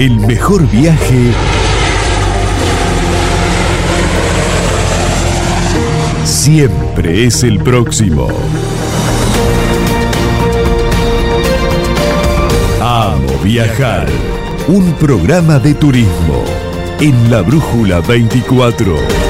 El mejor viaje siempre es el próximo. Amo viajar. Un programa de turismo en la Brújula 24.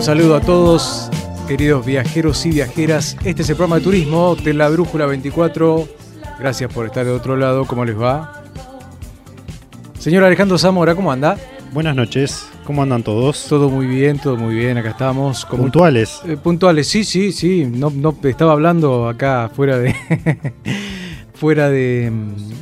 Un saludo a todos, queridos viajeros y viajeras. Este es el programa de turismo de la Brújula 24. Gracias por estar de otro lado. ¿Cómo les va? Señor Alejandro Zamora, ¿cómo anda? Buenas noches, ¿cómo andan todos? Todo muy bien, todo muy bien. Acá estamos. Puntuales. Eh, puntuales, sí, sí, sí. No, no estaba hablando acá fuera de fuera de,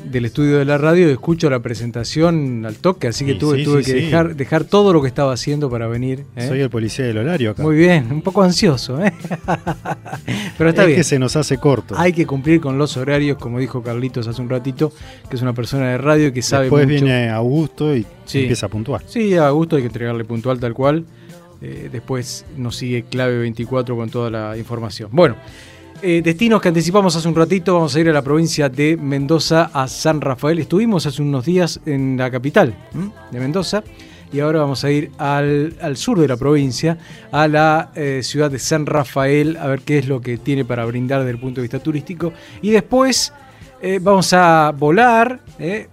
del estudio de la radio. Escucho la presentación al toque, así que Sí, tuve, sí, tuve sí, que dejar, dejar todo lo que estaba haciendo para venir. ¿eh? Soy el policía del horario acá. Muy bien, un poco ansioso, ¿eh? pero está es bien. que se nos hace corto. Hay que cumplir con los horarios, como dijo Carlitos hace un ratito, que es una persona de radio que sabe Después mucho. viene Augusto y Sí. empieza a puntuar. Sí, a gusto hay que entregarle puntual tal cual. Eh, después nos sigue clave 24 con toda la información. Bueno, eh, destinos que anticipamos hace un ratito, vamos a ir a la provincia de Mendoza, a San Rafael. Estuvimos hace unos días en la capital de Mendoza y ahora vamos a ir al, al sur de la provincia, a la eh, ciudad de San Rafael, a ver qué es lo que tiene para brindar desde el punto de vista turístico. Y después eh, vamos a volar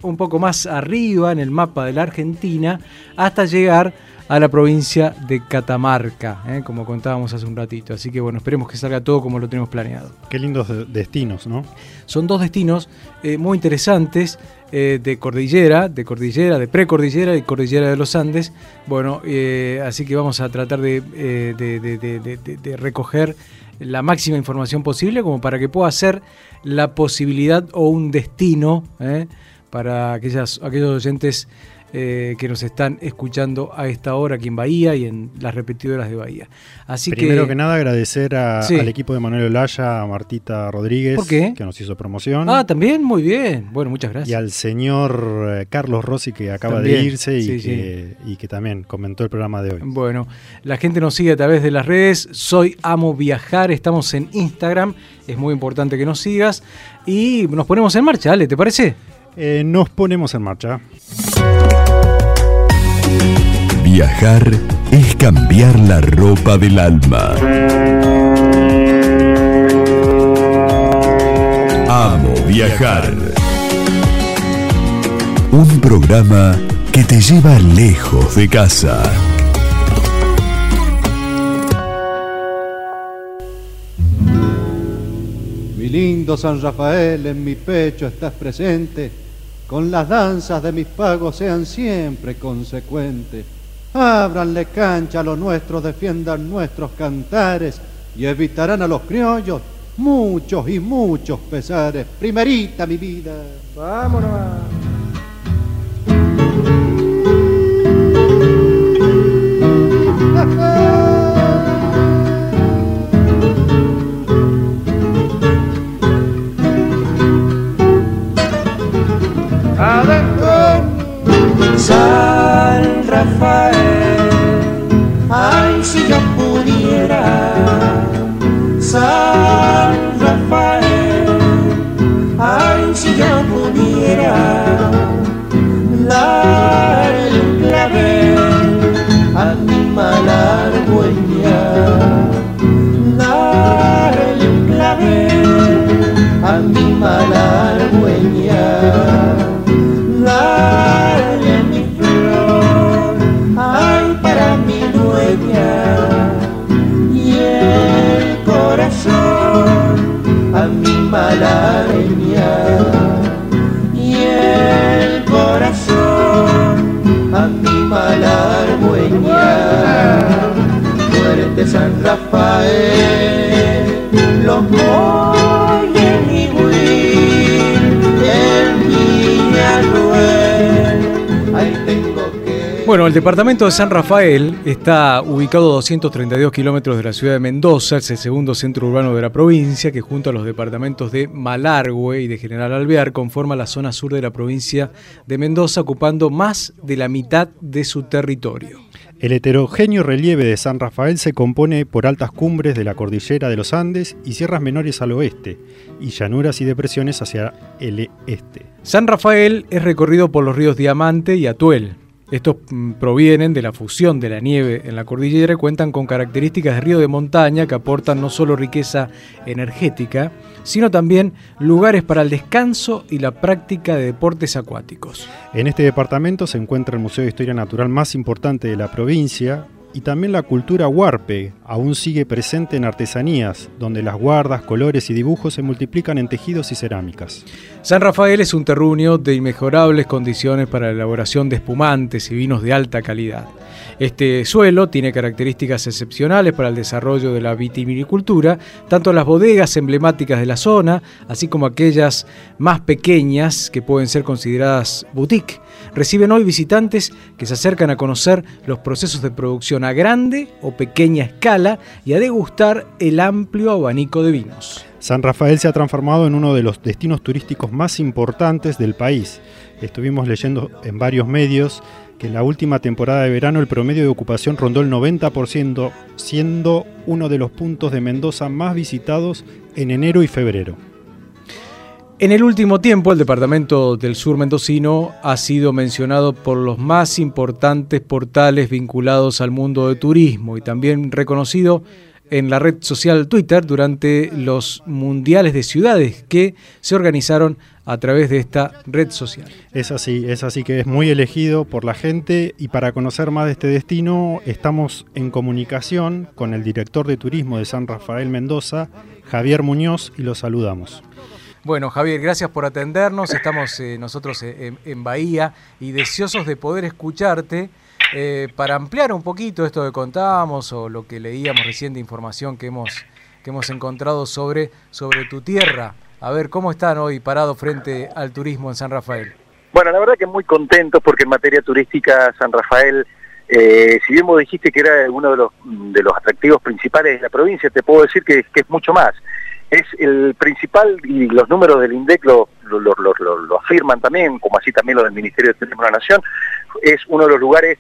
un poco más arriba en el mapa de la Argentina hasta llegar a la provincia de Catamarca, eh, como contábamos hace un ratito. Así que bueno, esperemos que salga todo como lo tenemos planeado. Qué lindos de- destinos, ¿no? Son dos destinos eh, muy interesantes eh, de cordillera, de cordillera, de precordillera y cordillera de los Andes. Bueno, así que vamos a tratar de, de- de- de- de- de- de recoger la máxima información posible como para que pueda ser la posibilidad o un destino eh, para aquellas, aquellos oyentes eh, que nos están escuchando a esta hora aquí en Bahía y en las repetidoras de Bahía. Así Primero que, que, nada, agradecer a- Sí. al equipo de Manuel Olaya, a Martita Rodríguez, que nos hizo promoción. Ah, también, muy bien. Bueno, muchas gracias. y al señor eh, Carlos Rossi, que acaba También, de irse y, sí, que, y que también comentó el programa de hoy. Bueno, la gente nos sigue a través de las redes. Soy Amo Viajar. Estamos en Instagram. Es muy importante que nos sigas. Y nos ponemos en marcha, Ale, ¿te parece? Eh, nos ponemos en marcha. Viajar es cambiar la ropa del alma. Amo viajar. Un programa que te lleva lejos de casa. Mi lindo San Rafael, en mi pecho estás presente, con las danzas de mis pagos sean siempre consecuentes. Ábranle cancha a los nuestros, defiendan nuestros cantares y evitarán a los criollos muchos y muchos pesares. Primerita mi vida. Vámonos. San Rafael, ay si yo pudiera, San departamento de San Rafael está ubicado a 232 kilómetros de la ciudad de Mendoza, es el segundo centro urbano de la provincia, que junto a los departamentos de Malargüe y de General Alvear conforma la zona sur de la provincia de Mendoza, ocupando más de la mitad de su territorio. El heterogéneo relieve de San Rafael se compone por altas cumbres de la cordillera de los Andes y sierras menores al oeste, y llanuras y depresiones hacia el este. San Rafael es recorrido por los ríos Diamante y Atuel. Estos mm, provienen de la fusión de la nieve en la cordillera y cuentan con características de río de montaña que aportan no solo riqueza energética, sino también lugares para el descanso y la práctica de deportes acuáticos. En este departamento se encuentra el Museo de Historia Natural más importante de la provincia y también la cultura huarpe aún sigue presente en artesanías, donde las guardas, colores y dibujos se multiplican en tejidos y cerámicas. San Rafael es un terruño de inmejorables condiciones para la elaboración de espumantes y vinos de alta calidad. Este suelo tiene características excepcionales para el desarrollo de la vitivinicultura, tanto las bodegas emblemáticas de la zona, así como aquellas más pequeñas que pueden ser consideradas boutique, reciben hoy visitantes que se acercan a conocer los procesos de producción a grande o pequeña escala y a degustar el amplio abanico de vinos. San Rafael se ha transformado en uno de los destinos turísticos más importantes del país. Estuvimos leyendo en varios medios que en la última temporada de verano el promedio de ocupación rondó el 90%, siendo uno de los puntos de Mendoza más visitados en enero y febrero. En el último tiempo, el departamento del sur mendocino ha sido mencionado por los más importantes portales vinculados al mundo de turismo y también reconocido en la red social Twitter durante los mundiales de ciudades que se organizaron a través de esta red social. Es así, es así que es muy elegido por la gente y para conocer más de este destino estamos en comunicación con el director de turismo de San Rafael Mendoza, Javier Muñoz, y lo saludamos. Bueno, Javier, gracias por atendernos. Estamos eh, nosotros eh, en, Bahía y deseosos de poder escucharte eh, para ampliar un poquito esto que contábamos o lo que leíamos recién de información que hemos, que hemos encontrado sobre, sobre tu tierra. A ver, ¿cómo están hoy parados frente al turismo en San Rafael? Bueno, la verdad que muy contentos porque en materia turística San Rafael, eh, si bien vos dijiste que era uno de los, de los atractivos principales de la provincia, te puedo decir que es mucho más. Es el principal, y los números del INDEC lo, lo, lo, afirman también, como así también lo del Ministerio de Turismo de la Nación, es uno de los lugares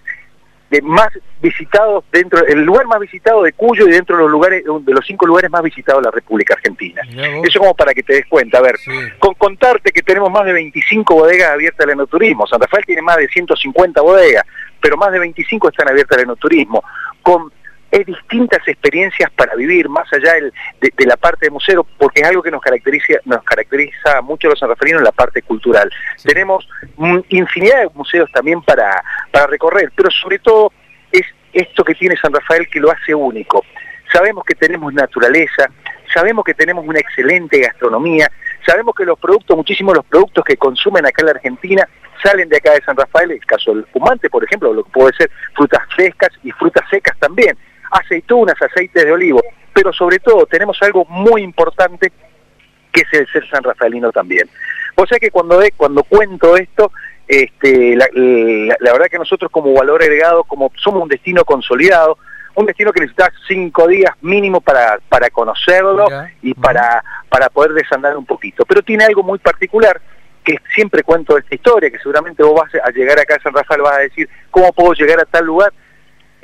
de más visitados dentro, el lugar más visitado de Cuyo y dentro de los lugares, de los cinco lugares más visitados de la República Argentina. Eso como para que te des cuenta. A ver, Sí. con contarte que tenemos más de 25 bodegas abiertas al enoturismo. San Rafael tiene más de 150 bodegas, pero más de 25 están abiertas al enoturismo. Con es distintas experiencias para vivir más allá del- de, de la parte de museo, porque es algo que nos caracteriza, nos caracteriza mucho a los sanraferinos en la parte cultural. Sí. Tenemos mm, infinidad de museos también para, para recorrer, pero sobre todo es esto que tiene San Rafael que lo hace único. Sabemos que tenemos naturaleza, sabemos que tenemos una excelente gastronomía, sabemos que los productos, muchísimos de los productos que consumen acá en la Argentina salen de acá de San Rafael, el caso del fumante, por ejemplo, lo que puede ser frutas frescas y frutas secas también, aceitunas, aceites de olivo, pero sobre todo tenemos algo muy importante que es el ser san rafaelino también. O sea que cuando, cuando cuento esto, este, la, la- la verdad que nosotros como valor agregado, como somos un destino consolidado, un destino que necesita cinco días mínimo para, para conocerlo Mira. y para, para poder desandar un poquito. Pero tiene algo muy particular, que siempre cuento esta historia, que seguramente vos vas a llegar acá a San Rafael, vas a decir, ¿cómo puedo llegar a tal lugar?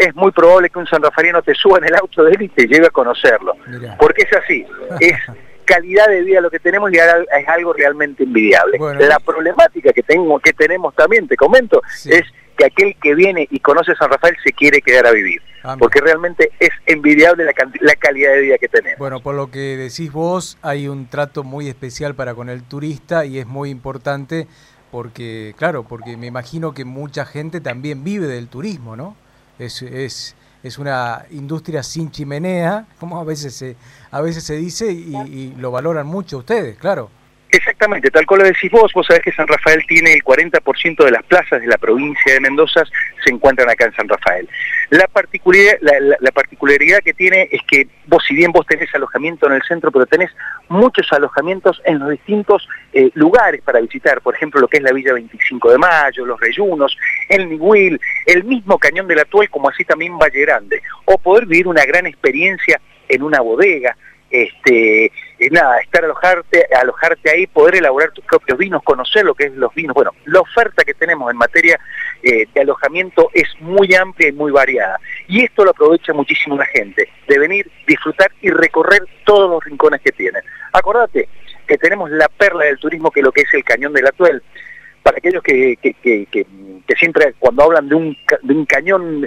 Es muy probable que un sanrafaeliano te suba en el auto de él y te lleve a conocerlo. Mirá. Porque es así, es calidad de vida lo que tenemos y es algo realmente envidiable. Bueno. La problemática que, tengo, que tenemos también, te comento, Sí. es que aquel que viene y conoce San Rafael se quiere quedar a vivir. Ah, porque realmente es envidiable la, la calidad de vida que tenemos. Bueno, por lo que decís vos, hay un trato muy especial para con el turista y es muy importante porque, claro, porque me imagino que mucha gente también vive del turismo, ¿no? Es, es, es una industria sin chimenea, como a veces se, a veces se dice, y, y lo valoran mucho ustedes, claro. Exactamente, tal cual lo decís vos, vos sabés que San Rafael tiene el 40% de las plazas de la provincia de Mendoza se encuentran acá en San Rafael. La particularidad, la, particularidad que tiene es que vos, si bien vos tenés alojamiento en el centro, pero tenés muchos alojamientos en los distintos eh, lugares para visitar, por ejemplo, lo que es la Villa 25 de Mayo, los Reyunos, el Nihuil, el mismo Cañón del Atuel, como así también Valle Grande, o poder vivir una gran experiencia en una bodega, este, eh, nada, estar alojarte, alojarte ahí, poder elaborar tus propios vinos, conocer lo que es los vinos. Bueno, la oferta que tenemos en materia eh, de alojamiento es muy amplia y muy variada. Y esto lo aprovecha muchísimo la gente, de venir, disfrutar y recorrer todos los rincones que tienen. Acordate que tenemos la perla del turismo, que es lo que es el Cañón del Atuel. Para aquellos que, que, que, siempre cuando hablan de un, de un cañón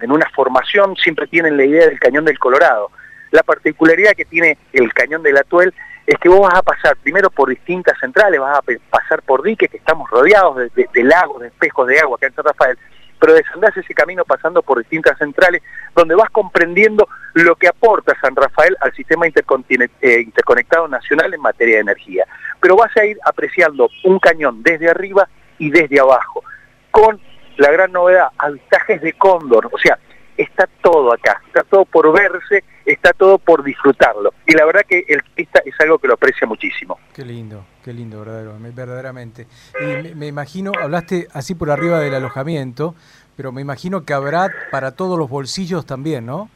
en una formación, siempre tienen la idea del Cañón del Colorado la particularidad que tiene el cañón del Atuel es que vos vas a pasar primero por distintas centrales, vas a pasar por diques, que estamos rodeados de, lagos, de espejos de agua acá en San Rafael, pero desandás ese camino pasando por distintas centrales, donde vas comprendiendo lo que aporta San Rafael al sistema eh, interconectado nacional en materia de energía. Pero vas a ir apreciando un cañón desde arriba y desde abajo, con la gran novedad, avistajes de cóndor, o sea, está todo acá, está todo por verse, está todo por disfrutarlo. Y la verdad que el turista es algo que lo aprecia muchísimo. Qué lindo, qué lindo, verdaderamente. Y me, imagino, hablaste así por arriba del alojamiento, pero me imagino que habrá para todos los bolsillos también, ¿no?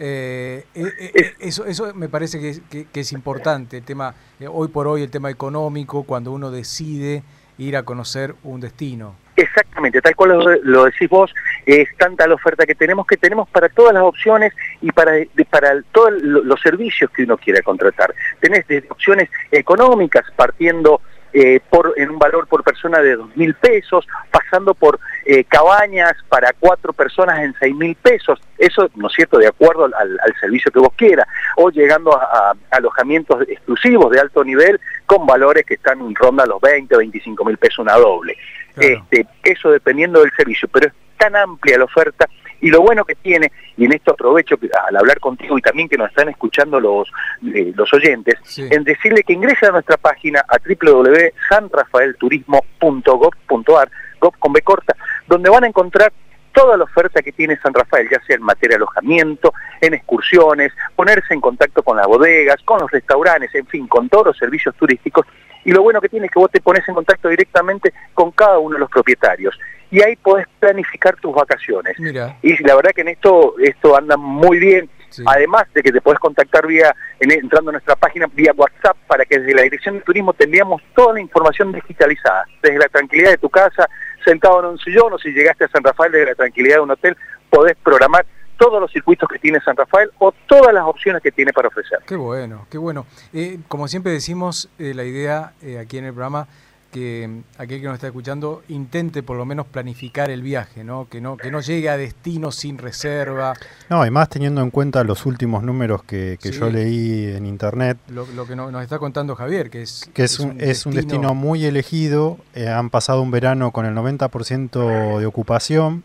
Eh, eh, eh, eso, eso me parece que, que, es importante, el tema, hoy por hoy el tema económico, cuando uno decide ir a conocer un destino. Exactamente, tal cual lo, decís vos, es tanta la oferta que tenemos que tenemos para todas las opciones y para, para todos los servicios que uno quiera contratar. Tenés desde opciones económicas, partiendo eh, por, en un valor por persona de dos mil pesos, pasando por eh, cabañas para cuatro personas en seis mil pesos, eso, ¿no es cierto?, de acuerdo al, servicio que vos quieras, o llegando a, alojamientos exclusivos de alto nivel con valores que están en ronda los 20 o 25 mil pesos una doble. Este, eso dependiendo del servicio, pero es tan amplia la oferta y lo bueno que tiene, y en esto aprovecho al hablar contigo y también que nos están escuchando los, eh, los oyentes, en decirle que ingrese a nuestra página a www.sanrafaelturismo.gov.ar, gov con B corta, donde van a encontrar toda la oferta que tiene San Rafael, ya sea en materia de alojamiento, en excursiones, ponerse en contacto con las bodegas, con los restaurantes, en fin, con todos los servicios turísticos. Y lo bueno que tiene es que vos te pones en contacto directamente con cada uno de los propietarios y ahí podés planificar tus vacaciones. Y la verdad que en esto esto anda muy bien. Además de que te podés contactar vía entrando a nuestra página vía WhatsApp para que desde la Dirección de Turismo tendríamos toda la información digitalizada, desde la tranquilidad de tu casa, sentado en un sillón o si llegaste a San Rafael desde la tranquilidad de un hotel, podés programar todos los circuitos que tiene San Rafael o todas las opciones que tiene para ofrecer. Qué bueno, qué bueno. Eh, como siempre decimos, eh, la idea eh, aquí en el programa que aquel que nos está escuchando intente por lo menos planificar el viaje, ¿no? Que no, que no llegue a destino sin reserva. No, además teniendo en cuenta los últimos números que, yo leí en internet. Lo, que nos está contando Javier, que es, que es, un, es un, destino... muy elegido. Eh, han pasado un verano con el 90% de ocupación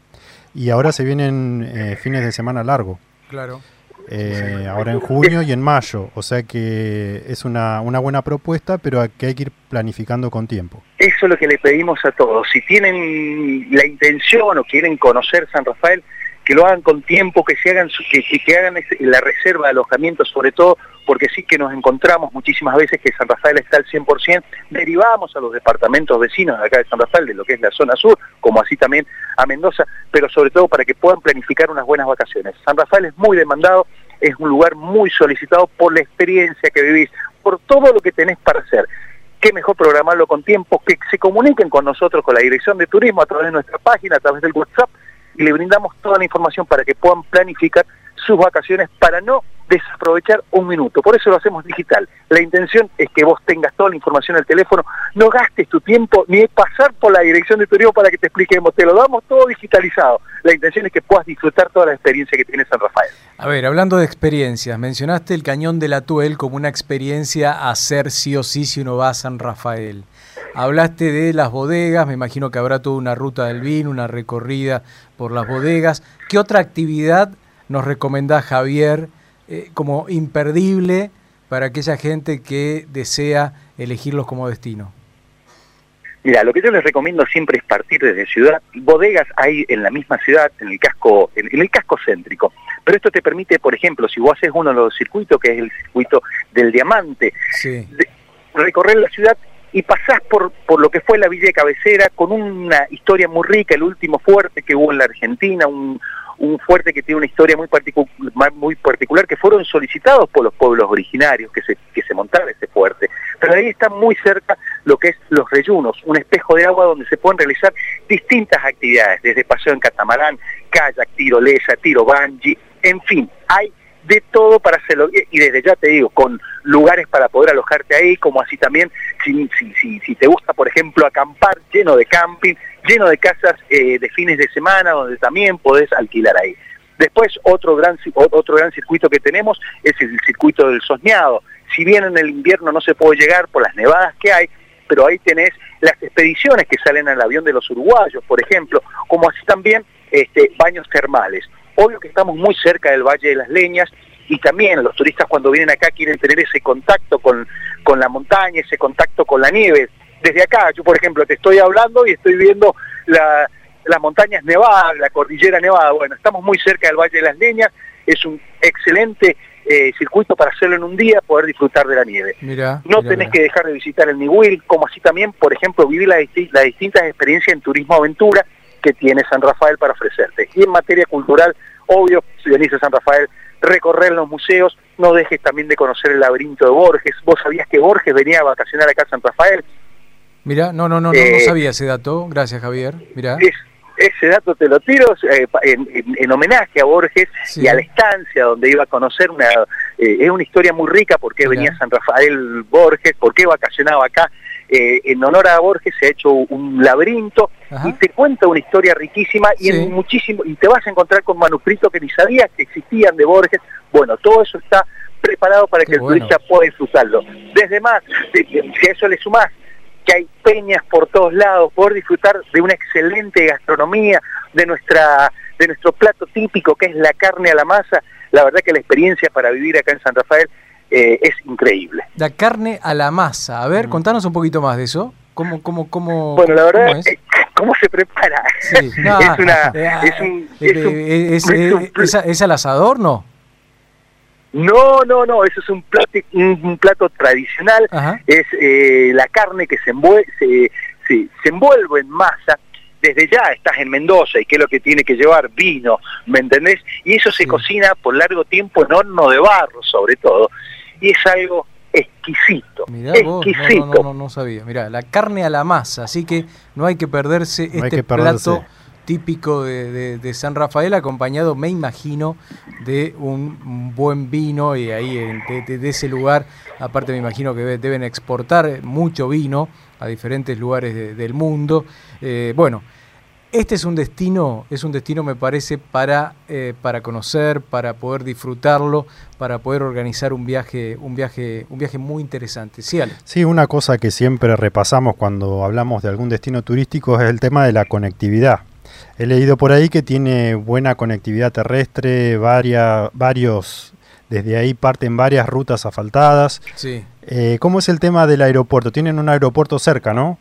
y ahora se vienen eh, fines de semana largo. Claro. Eh, ahora en junio y en mayo. O sea que es una, una buena propuesta, pero que hay que ir planificando con tiempo. Eso es lo que le pedimos a todos. Si tienen la intención o quieren conocer San Rafael, que lo hagan con tiempo, que se hagan que, que hagan la reserva de alojamiento, sobre todo porque sí que nos encontramos muchísimas veces que San Rafael está al 100%, derivamos a los departamentos vecinos de acá de San Rafael, de lo que es la zona sur, como así también a Mendoza, pero sobre todo para que puedan planificar unas buenas vacaciones. San Rafael es muy demandado, es un lugar muy solicitado por la experiencia que vivís, por todo lo que tenés para hacer. Qué mejor programarlo con tiempo, que se comuniquen con nosotros, con la Dirección de Turismo, a través de nuestra página, a través del WhatsApp, y le brindamos toda la información para que puedan planificar sus vacaciones para no desaprovechar un minuto. Por eso lo hacemos digital. La intención es que vos tengas toda la información al teléfono, no gastes tu tiempo ni pasar por la dirección de turismo para que te expliquemos, te lo damos todo digitalizado. La intención es que puedas disfrutar toda la experiencia que tiene San Rafael. A ver, hablando de experiencias, mencionaste el Cañón de la Tuel como una experiencia a hacer sí o sí si uno va a San Rafael. Hablaste de las bodegas, me imagino que habrá toda una ruta del vino, una recorrida por las bodegas. ¿Qué otra actividad nos recomienda Javier? Eh, como imperdible para aquella gente que desea elegirlos como destino? Mira, lo que yo les recomiendo siempre es partir desde ciudad. Bodegas hay en la misma ciudad, en el casco, en, el casco céntrico. Pero esto te permite, por ejemplo, si vos haces uno de los circuitos, que es el circuito del diamante, recorrer la ciudad y pasás por, por lo que fue la Villa de Cabecera con una historia muy rica, el último fuerte que hubo en la Argentina, un, un fuerte que tiene una historia muy, particular, que fueron solicitados por los pueblos originarios que se, que se montara ese fuerte. Pero ahí está muy cerca lo que es los reyunos, un espejo de agua donde se pueden realizar distintas actividades, desde paseo en catamarán, kayak, tirolesa, tiro bungee, en fin, hay de todo para hacerlo. Y desde ya te digo, con lugares para poder alojarte ahí, como así también, si, si, si, te gusta, por ejemplo, acampar, lleno de camping, lleno de casas eh, de fines de semana, donde también podés alquilar ahí. Después, otro gran, otro gran circuito que tenemos es el circuito del Sosneado. Si bien en el invierno no se puede llegar por las nevadas que hay, pero ahí tenés las expediciones que salen al avión de los uruguayos, por ejemplo, como así también este, baños termales. Obvio que estamos muy cerca del Valle de las Leñas y también los turistas cuando vienen acá quieren tener ese contacto con, con la montaña, ese contacto con la nieve. Desde acá, yo por ejemplo te estoy hablando y estoy viendo la, las montañas nevadas, la cordillera nevada. Bueno, estamos muy cerca del Valle de las Leñas, es un excelente eh, circuito para hacerlo en un día, poder disfrutar de la nieve. no tenés que dejar de visitar el Niwil, como así también, por ejemplo, vivir las distintas experiencias en turismo aventura que tiene San Rafael para ofrecerte. Y en materia cultural, obvio, si venís a San Rafael, recorrer los museos, no dejes también de conocer el laberinto de Borges. ¿Vos sabías que Borges venía a vacacionar acá a San Rafael? Mira, no, no, no, no, Eh, sabía ese dato. Gracias, Javier. Mira. ese dato te lo tiro eh, en, en- en homenaje a Borges Sí. y a la estancia donde iba a conocer una... eh, es una historia muy rica porque Mirá. venía San Rafael Borges, por qué vacacionaba acá. Eh, en honor a Borges se ha hecho un laberinto Ajá. y te cuenta una historia riquísima y Sí. en muchísimo y te vas a encontrar con manuscritos que ni sabías que existían de Borges. Bueno, todo eso está preparado para Qué que el bueno. turista pueda disfrutarlo. Desde más, si si a eso le sumás que hay peñas por todos lados, poder disfrutar de una excelente gastronomía, de nuestra de nuestro plato típico que es la carne a la masa, la verdad que la experiencia para vivir acá en San Rafael eh, es increíble. La carne a la masa. A ver, contanos un poquito más de eso. ¿Cómo, cómo, cómo, Bueno, la verdad, cómo es? eh, ¿cómo se prepara? Sí. No, es una eh, es un, es un- es- es un ¿es, es al asador, no? No, no, no, eso es un plato, un, un plato tradicional, Ajá. es eh, la carne que se, envuelve, se, se- se envuelve en masa, desde ya estás en Mendoza y qué es lo que tiene que llevar vino, ¿me entendés? Y eso se Sí. cocina por largo tiempo en horno de barro sobre todo, y es algo exquisito, Mirá vos, no, exquisito. no, no, no, no sabía. Mirá, la carne a la masa, así que no hay que perderse este que perderse. plato típico de, de- de San Rafael, acompañado, me imagino, de un, buen vino y ahí en- de, de- de ese lugar, aparte me imagino que de- deben exportar mucho vino a diferentes lugares de- del mundo. Eh, bueno, este es un destino, es un destino me parece para, eh, para conocer, para poder disfrutarlo, para poder organizar un viaje, un viaje, un viaje muy interesante. Sí, Ale. Sí, una cosa que siempre repasamos cuando hablamos de algún destino turístico es el tema de la conectividad. He leído por ahí que tiene buena conectividad terrestre, varia- varios, desde ahí parten varias rutas asfaltadas. Sí. Eh, ¿Cómo es el tema del aeropuerto? Tienen un aeropuerto cerca, ¿no?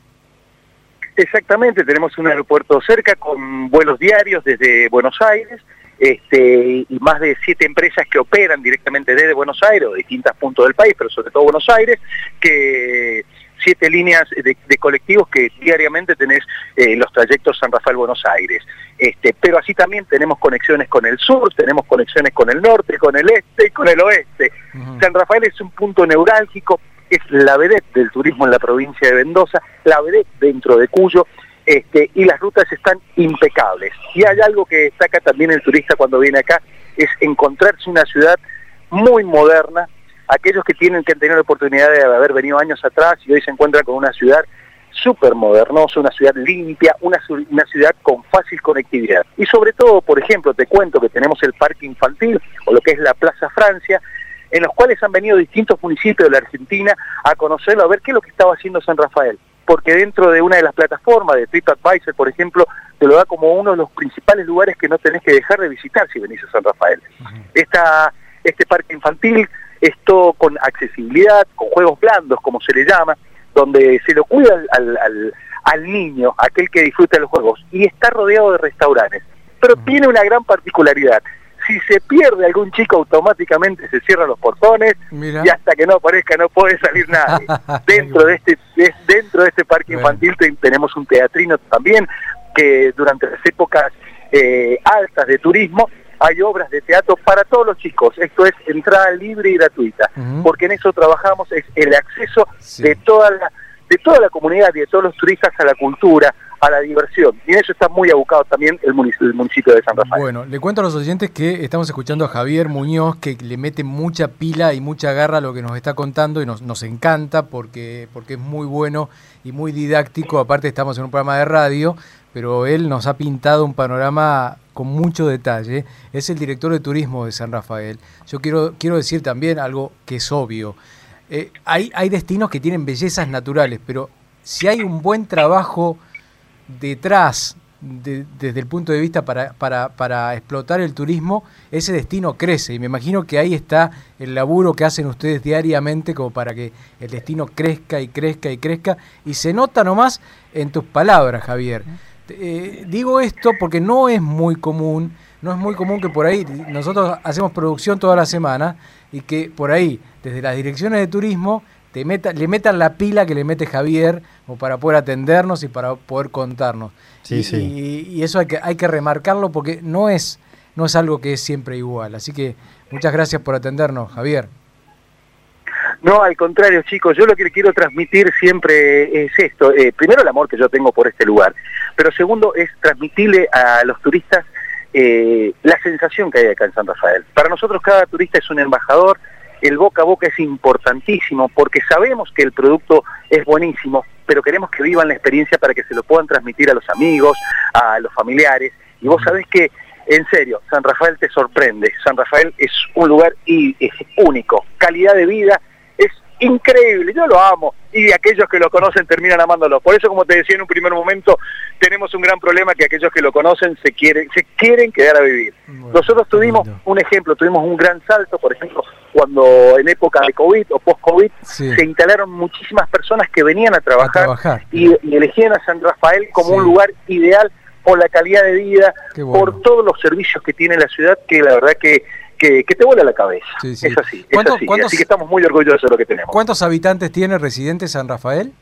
Exactamente, tenemos un aeropuerto cerca con vuelos diarios desde Buenos Aires este, y más de siete empresas que operan directamente desde Buenos Aires o distintos puntos del país, pero sobre todo Buenos Aires, que siete líneas de, de colectivos que diariamente tenés eh, los trayectos San Rafael-Buenos Aires. Este, pero así también tenemos conexiones con el sur, tenemos conexiones con el norte, con el este y con el oeste. San Rafael es un punto neurálgico, es la vedette del turismo en la provincia de Mendoza, la vedette dentro de Cuyo, este, y las rutas están impecables. Y hay algo que destaca también el turista cuando viene acá, es encontrarse una ciudad muy moderna, aquellos que tienen que tener la oportunidad de haber venido años atrás y hoy se encuentran con una ciudad súper modernosa, una ciudad limpia, una, una ciudad con fácil conectividad. Y sobre todo, por ejemplo, te cuento que tenemos el parque infantil o lo que es la Plaza Francia, en los cuales han venido distintos municipios de la Argentina a conocerlo, a ver qué es lo que estaba haciendo San Rafael. Porque dentro de una de las plataformas de TripAdvisor, por ejemplo, te lo da como uno de los principales lugares que no tenés que dejar de visitar si venís a San Rafael. Esta, este parque infantil esto con accesibilidad, con juegos blandos, como se le llama, donde se lo cuida al, al, al, al niño, aquel que disfruta de los juegos, y está rodeado de restaurantes. Pero tiene una gran particularidad. Si se pierde algún chico, automáticamente se cierran los portones y hasta que no aparezca no puede salir nadie. dentro de este de- dentro de este parque Bueno. infantil te- tenemos un teatrino también que durante las épocas eh, altas de turismo hay obras de teatro para todos los chicos. Esto es entrada libre y gratuita, porque en eso trabajamos es el acceso Sí. de toda la de toda la comunidad y de todos los turistas a la cultura, a la diversión. Y en eso está muy abocado también el municipio, el municipio de San Rafael. Bueno, le cuento a los oyentes que estamos escuchando a Javier Muñoz, que le mete mucha pila y mucha garra a lo que nos está contando y nos, nos encanta porque, porque es muy bueno y muy didáctico. Aparte estamos en un programa de radio, pero él nos ha pintado un panorama con mucho detalle. Es el director de turismo de San Rafael. Yo quiero, quiero decir también algo que es obvio. Eh, hay, hay destinos que tienen bellezas naturales, pero si hay un buen trabajo detrás, de- desde el punto de vista para, para, para explotar el turismo, ese destino crece. Y me imagino que ahí está el laburo que hacen ustedes diariamente como para que el destino crezca y crezca y crezca. Y se nota nomás en tus palabras, Javier. Eh, digo esto porque no es muy común, no es muy común que por ahí, nosotros hacemos producción toda la semana y que por ahí, desde las direcciones de turismo, te meta, le metan la pila que le mete Javier o para poder atendernos y para poder contarnos. Sí, y, sí. y- y eso hay que, hay que remarcarlo porque no es, no es algo que es siempre igual. Así que muchas gracias por atendernos, Javier. No, al contrario, chicos, yo lo que le quiero transmitir siempre es esto. Eh, primero, el amor que yo tengo por este lugar, pero segundo, es transmitirle a los turistas eh, la sensación que hay acá en San Rafael. Para nosotros cada turista es un embajador, el boca a boca es importantísimo porque sabemos que el producto es buenísimo, pero queremos que vivan la experiencia para que se lo puedan transmitir a los amigos, a los familiares. Y vos sabés que, en serio, San Rafael te sorprende. San Rafael es un lugar y es único. Calidad de vida increíble, yo lo amo. Y aquellos que lo conocen terminan amándolo. Por eso, como te decía en un primer momento, tenemos un gran problema que aquellos que lo conocen se quieren, se quieren quedar a vivir. Bueno, Nosotros tuvimos lindo. un ejemplo, tuvimos un gran salto, por ejemplo, cuando en época de COVID o post-COVID Sí. se instalaron muchísimas personas que venían a trabajar, trabajar. Y, y elegían a San Rafael como Sí. un lugar ideal por la calidad de vida, bueno. por todos los servicios que tiene la ciudad, que la verdad que, que, que te vuela la cabeza. Sí, sí. Es así, es ¿Cuántos- así. que estamos muy orgullosos de lo que tenemos. ¿Cuántos habitantes tiene residente San Rafael?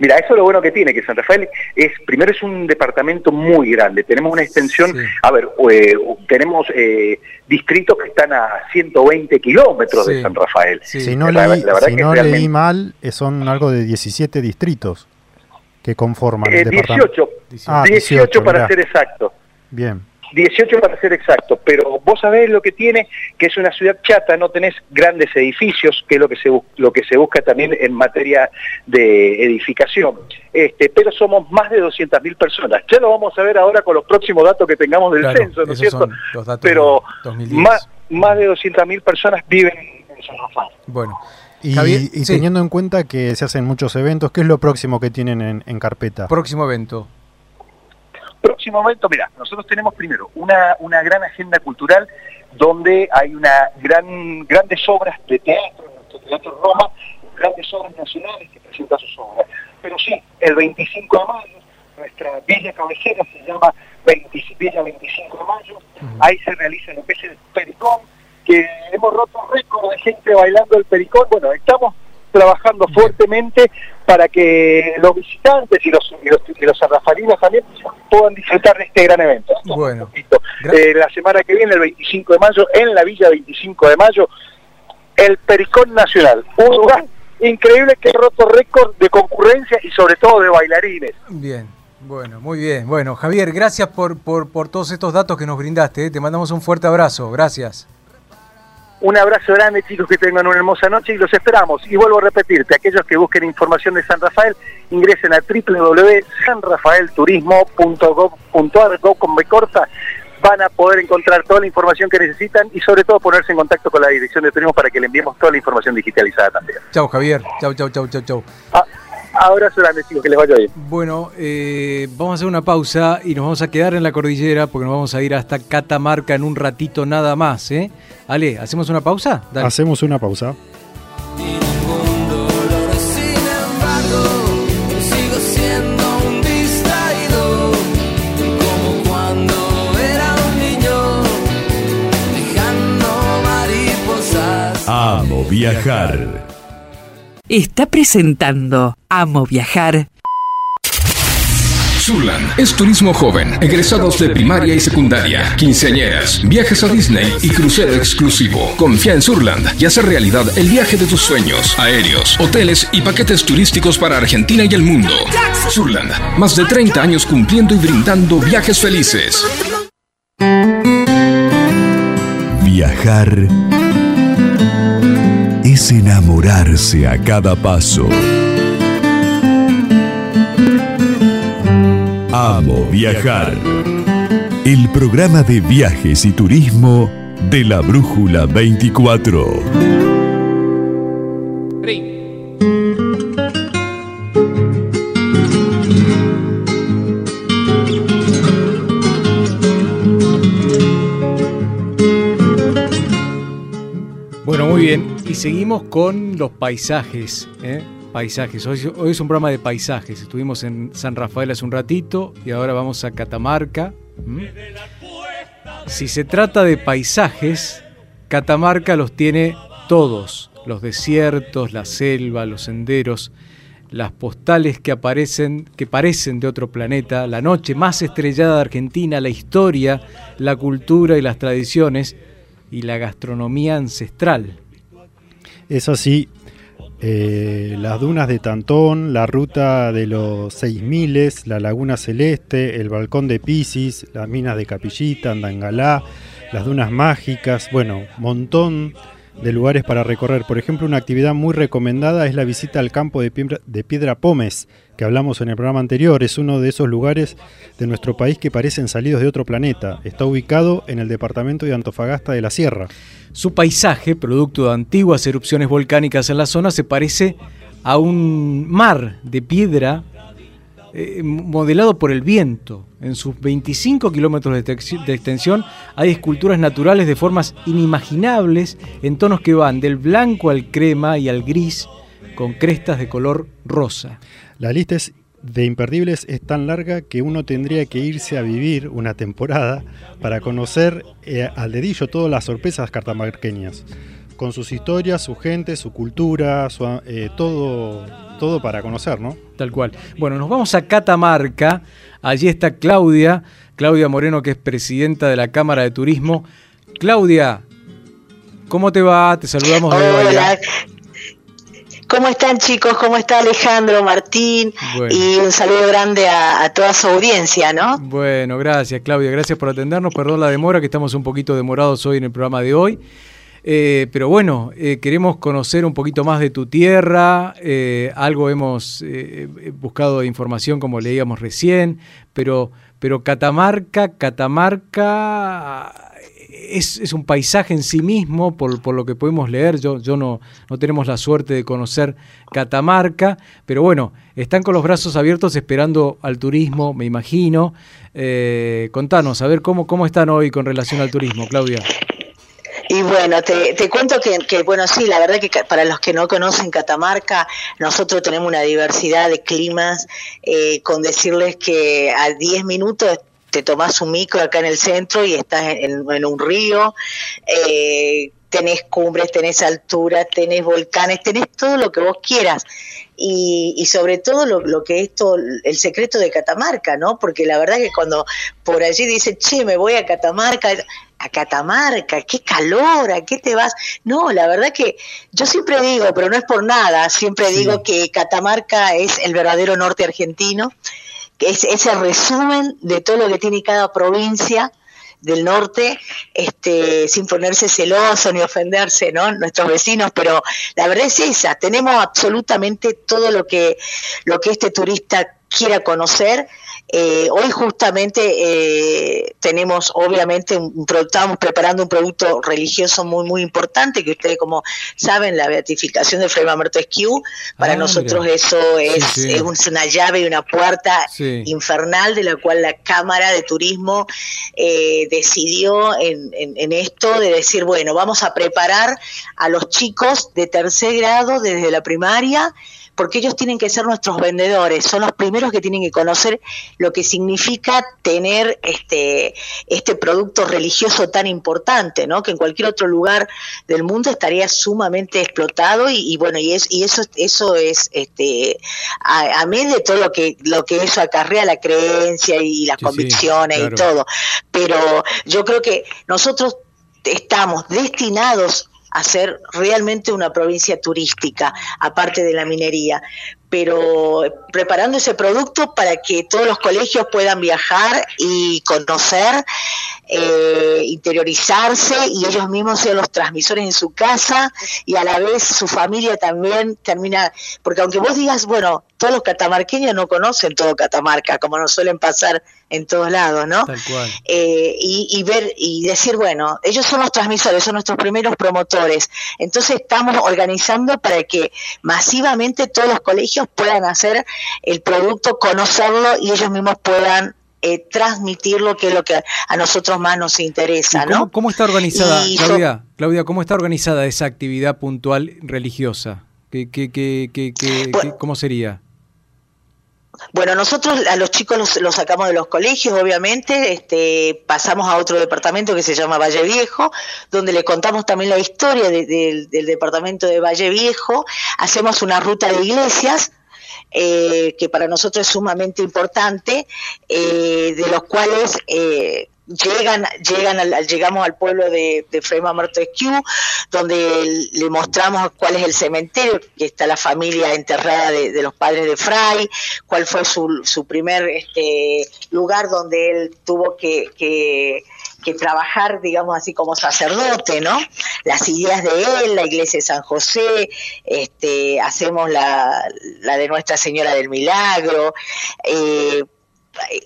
Mira, eso es lo bueno que tiene, que San Rafael es, primero es un departamento muy grande, tenemos una extensión, Sí. a ver, eh, tenemos eh, distritos que están a 120 kilómetros Sí. de San Rafael. Sí. Si no, La- leí, la si no realmente- leí mal, eh, son algo de 17 distritos que conforman Eh, el departamento. 18, Ah, 18, 18, para mirá. ser exacto. Bien. 18 para ser exacto, pero vos sabés lo que tiene, que es una ciudad chata, no tenés grandes edificios, que es lo que se, bu- lo que se busca también en materia de edificación, este, pero somos más de 200.000 personas. Ya lo vamos a ver ahora con los próximos datos que tengamos del Claro, censo, ¿no es cierto? son los datos Pero de 2010. más, más de 200.000 personas viven en San Rafael. Bueno, Y, Javier, y sí. teniendo en cuenta que se hacen muchos eventos, ¿qué es lo próximo que tienen en, en carpeta? próximo evento. Próximo momento, mira, nosotros tenemos primero una, una gran agenda cultural donde hay una gran grandes obras de teatro, nuestro Teatro Roma, grandes obras nacionales que presentan sus obras. Pero sí, el 25 de mayo, nuestra villa cabecera se llama 20 Villa 25 de mayo, ahí se realiza lo que es el pericón, que hemos roto récord de gente bailando el pericón, bueno, estamos trabajando fuertemente para que los visitantes y los, y los, y los también puedan disfrutar de este gran evento. Bueno. Eh, la semana que viene, el 25 de mayo, en la Villa 25 de mayo, el Pericón Nacional, un lugar increíble que ha roto récord de concurrencia y sobre todo de bailarines. Bien, bueno, muy bien. Bueno, Javier, gracias por, por, por todos estos datos que nos brindaste. ¿eh? Te mandamos un fuerte abrazo. Gracias. Un abrazo grande chicos, que tengan una hermosa noche y los esperamos. Y vuelvo a repetirte, aquellos que busquen información de San Rafael, ingresen a www.sanrafaelturismo.gov.ar, go con B corta, van a poder encontrar toda la información que necesitan y sobre todo ponerse en contacto con la dirección de turismo para que le enviemos toda la información digitalizada también. Chau, Javier. Chau, chau, chau, chau, chau. Ah, Abrazo grande, chicos, que les vaya bien. Bueno, eh, vamos a hacer una pausa y nos vamos a quedar en la cordillera porque nos vamos a ir hasta Catamarca en un ratito nada más. ¿eh? Ale, ¿hacemos una pausa? Dale. Hacemos una pausa. Ningún dolor, sin embargo, sigo siendo un distraído, como cuando era un niño, dejando mariposas. Amo viajar. Está presentando Amo Viajar. Surland es turismo joven, egresados de primaria y secundaria, quinceañeras, viajes a Disney y crucero exclusivo. Confía en Surland y hace realidad el viaje de tus sueños, aéreos, hoteles y paquetes turísticos para Argentina y el mundo. Surland, más de 30 años cumpliendo y brindando viajes felices. Viajar es enamorarse a cada paso. Amo viajar. El programa de viajes y turismo de la Brújula 24. Bueno, bien. Y seguimos con los paisajes. ¿eh? Paisajes. Hoy, es un programa de paisajes. Estuvimos en San Rafael hace un ratito y ahora vamos a Catamarca. Si se trata de paisajes, Catamarca los tiene todos. Los desiertos, la selva, los senderos, las postales que aparecen, que parecen de otro planeta, la noche más estrellada de Argentina, la historia, la cultura y las tradiciones y la gastronomía ancestral. Es así. eh, las dunas de Tantón, la ruta de los seis miles, la laguna celeste, el balcón de Pisis, las minas de Capillita, Andangalá, las dunas mágicas, bueno, montón de lugares para recorrer. Por ejemplo, una actividad muy recomendada es la visita al campo de Piedra, de Pómez, que hablamos en el programa anterior. Es uno de esos lugares de nuestro país que parecen salidos de otro planeta. Está ubicado en el departamento de Antofagasta de la Sierra. Su paisaje, producto de antiguas erupciones volcánicas en la zona, se parece a un mar de piedra eh, modelado por el viento. En sus 25 kilómetros de, extensi- de extensión hay esculturas naturales de formas inimaginables en tonos que van del blanco al crema y al gris con crestas de color rosa. La lista de imperdibles es tan larga que uno tendría que irse a vivir una temporada para conocer eh, al dedillo todas las sorpresas cartamarqueñas, con sus historias, su gente, su cultura, su, eh, todo, todo para conocer, ¿no? Tal cual. Bueno, nos vamos a Catamarca. Allí está Claudia, Claudia Moreno, que es presidenta de la Cámara de Turismo. Claudia, ¿cómo te va? Te saludamos de Bahía. Hola. ¿Cómo están chicos? ¿Cómo está Alejandro, Martín? Bueno. Y un saludo grande a, a toda su audiencia, ¿no? Bueno, gracias Claudia, gracias por atendernos. Perdón la demora, que estamos un poquito demorados hoy en el programa de hoy. Eh, pero bueno, eh, queremos conocer un poquito más de tu tierra. eh, algo hemos buscado de información como leíamos recién, pero, pero Catamarca, Catamarca es, es un paisaje en sí mismo, por, por lo que podemos leer. Yo, yo no, no tenemos la suerte de conocer Catamarca, pero bueno, están con los brazos abiertos esperando al turismo, me imagino. Contanos, a ver cómo, cómo están hoy con relación al turismo, Claudia. Y bueno, te, cuento que, bueno, sí, la verdad que para los que no conocen Catamarca, nosotros tenemos una diversidad de climas, eh, con decirles que a 10 minutos te tomás un micro acá en el centro y estás en, un río, eh, tenés cumbres, tenés alturas, tenés volcanes, tenés todo lo que vos quieras. Y, y sobre todo lo, lo que es todo el secreto de Catamarca, ¿no? Porque la verdad que cuando por allí dice, che, me voy a Catamarca, a Catamarca, qué calor, ¿a qué te vas? No, la verdad que yo siempre digo, pero no es por nada, siempre digo que Catamarca es el verdadero norte argentino, que es ese resumen de todo lo que tiene cada provincia del norte, este, sin ponerse celoso ni ofenderse, ¿no? Nuestros vecinos, pero la verdad es esa, tenemos absolutamente todo lo que, lo que este turista quiera conocer. Eh, hoy justamente eh, tenemos, obviamente, un, estamos preparando un producto religioso muy, muy importante, que ustedes como saben, la beatificación de Fray Mamerto Esquiú, para Ah, nosotros mira. eso es, Sí, sí. es un- es una llave y una puerta Sí. infernal de la cual la Cámara de Turismo eh, decidió en, en- en esto de decir, bueno, vamos a preparar a los chicos de tercer grado desde la primaria, porque ellos tienen que ser nuestros vendedores, son los primeros que tienen que conocer lo que significa tener este, este producto religioso tan importante, ¿no? que en cualquier otro lugar del mundo estaría sumamente explotado y, y bueno, y, es, y eso, eso es este, a, a mí de todo lo que, lo que eso acarrea la creencia y las Sí, sí, convicciones claro. y todo. Pero yo creo que nosotros estamos destinados a ser realmente una provincia turística, aparte de la minería, pero preparando ese producto para que todos los colegios puedan viajar y conocer, eh, interiorizarse y ellos mismos sean los transmisores en su casa y a la vez su familia también termina, porque aunque vos digas, bueno, todos los catamarqueños no conocen todo Catamarca, como nos suelen pasar en todos lados, ¿no? Tal cual. eh, y, y ver y decir, bueno, ellos son los transmisores, son nuestros primeros promotores. Entonces estamos organizando para que masivamente todos los colegios puedan hacer el producto, conocerlo y ellos mismos puedan eh, transmitirlo, que es lo que a nosotros más nos interesa, ¿Y ¿Cómo, ¿no? cómo está organizada, Y yo- Claudia? Claudia, ¿cómo está organizada esa actividad puntual religiosa? ¿Qué, qué, qué, qué, qué- Bueno. qué- ¿Cómo sería? Bueno, nosotros a los chicos los, sacamos de los colegios, obviamente, este, pasamos a otro departamento que se llama Valle Viejo, donde le contamos también la historia de- del- del departamento de Valle Viejo, hacemos una ruta de iglesias, eh, que para nosotros es sumamente importante, eh, de los cuales eh, llegan, llegan al, llegamos al pueblo de, de Fray Mamerto Esquiú, donde le mostramos cuál es el cementerio, que está la familia enterrada de, los padres de Fray, cuál fue su, su primer este, lugar donde él tuvo que, que trabajar, digamos así, como sacerdote, ¿no? Las ideas de él, la iglesia de San José, este, hacemos la, la de Nuestra Señora del Milagro, eh,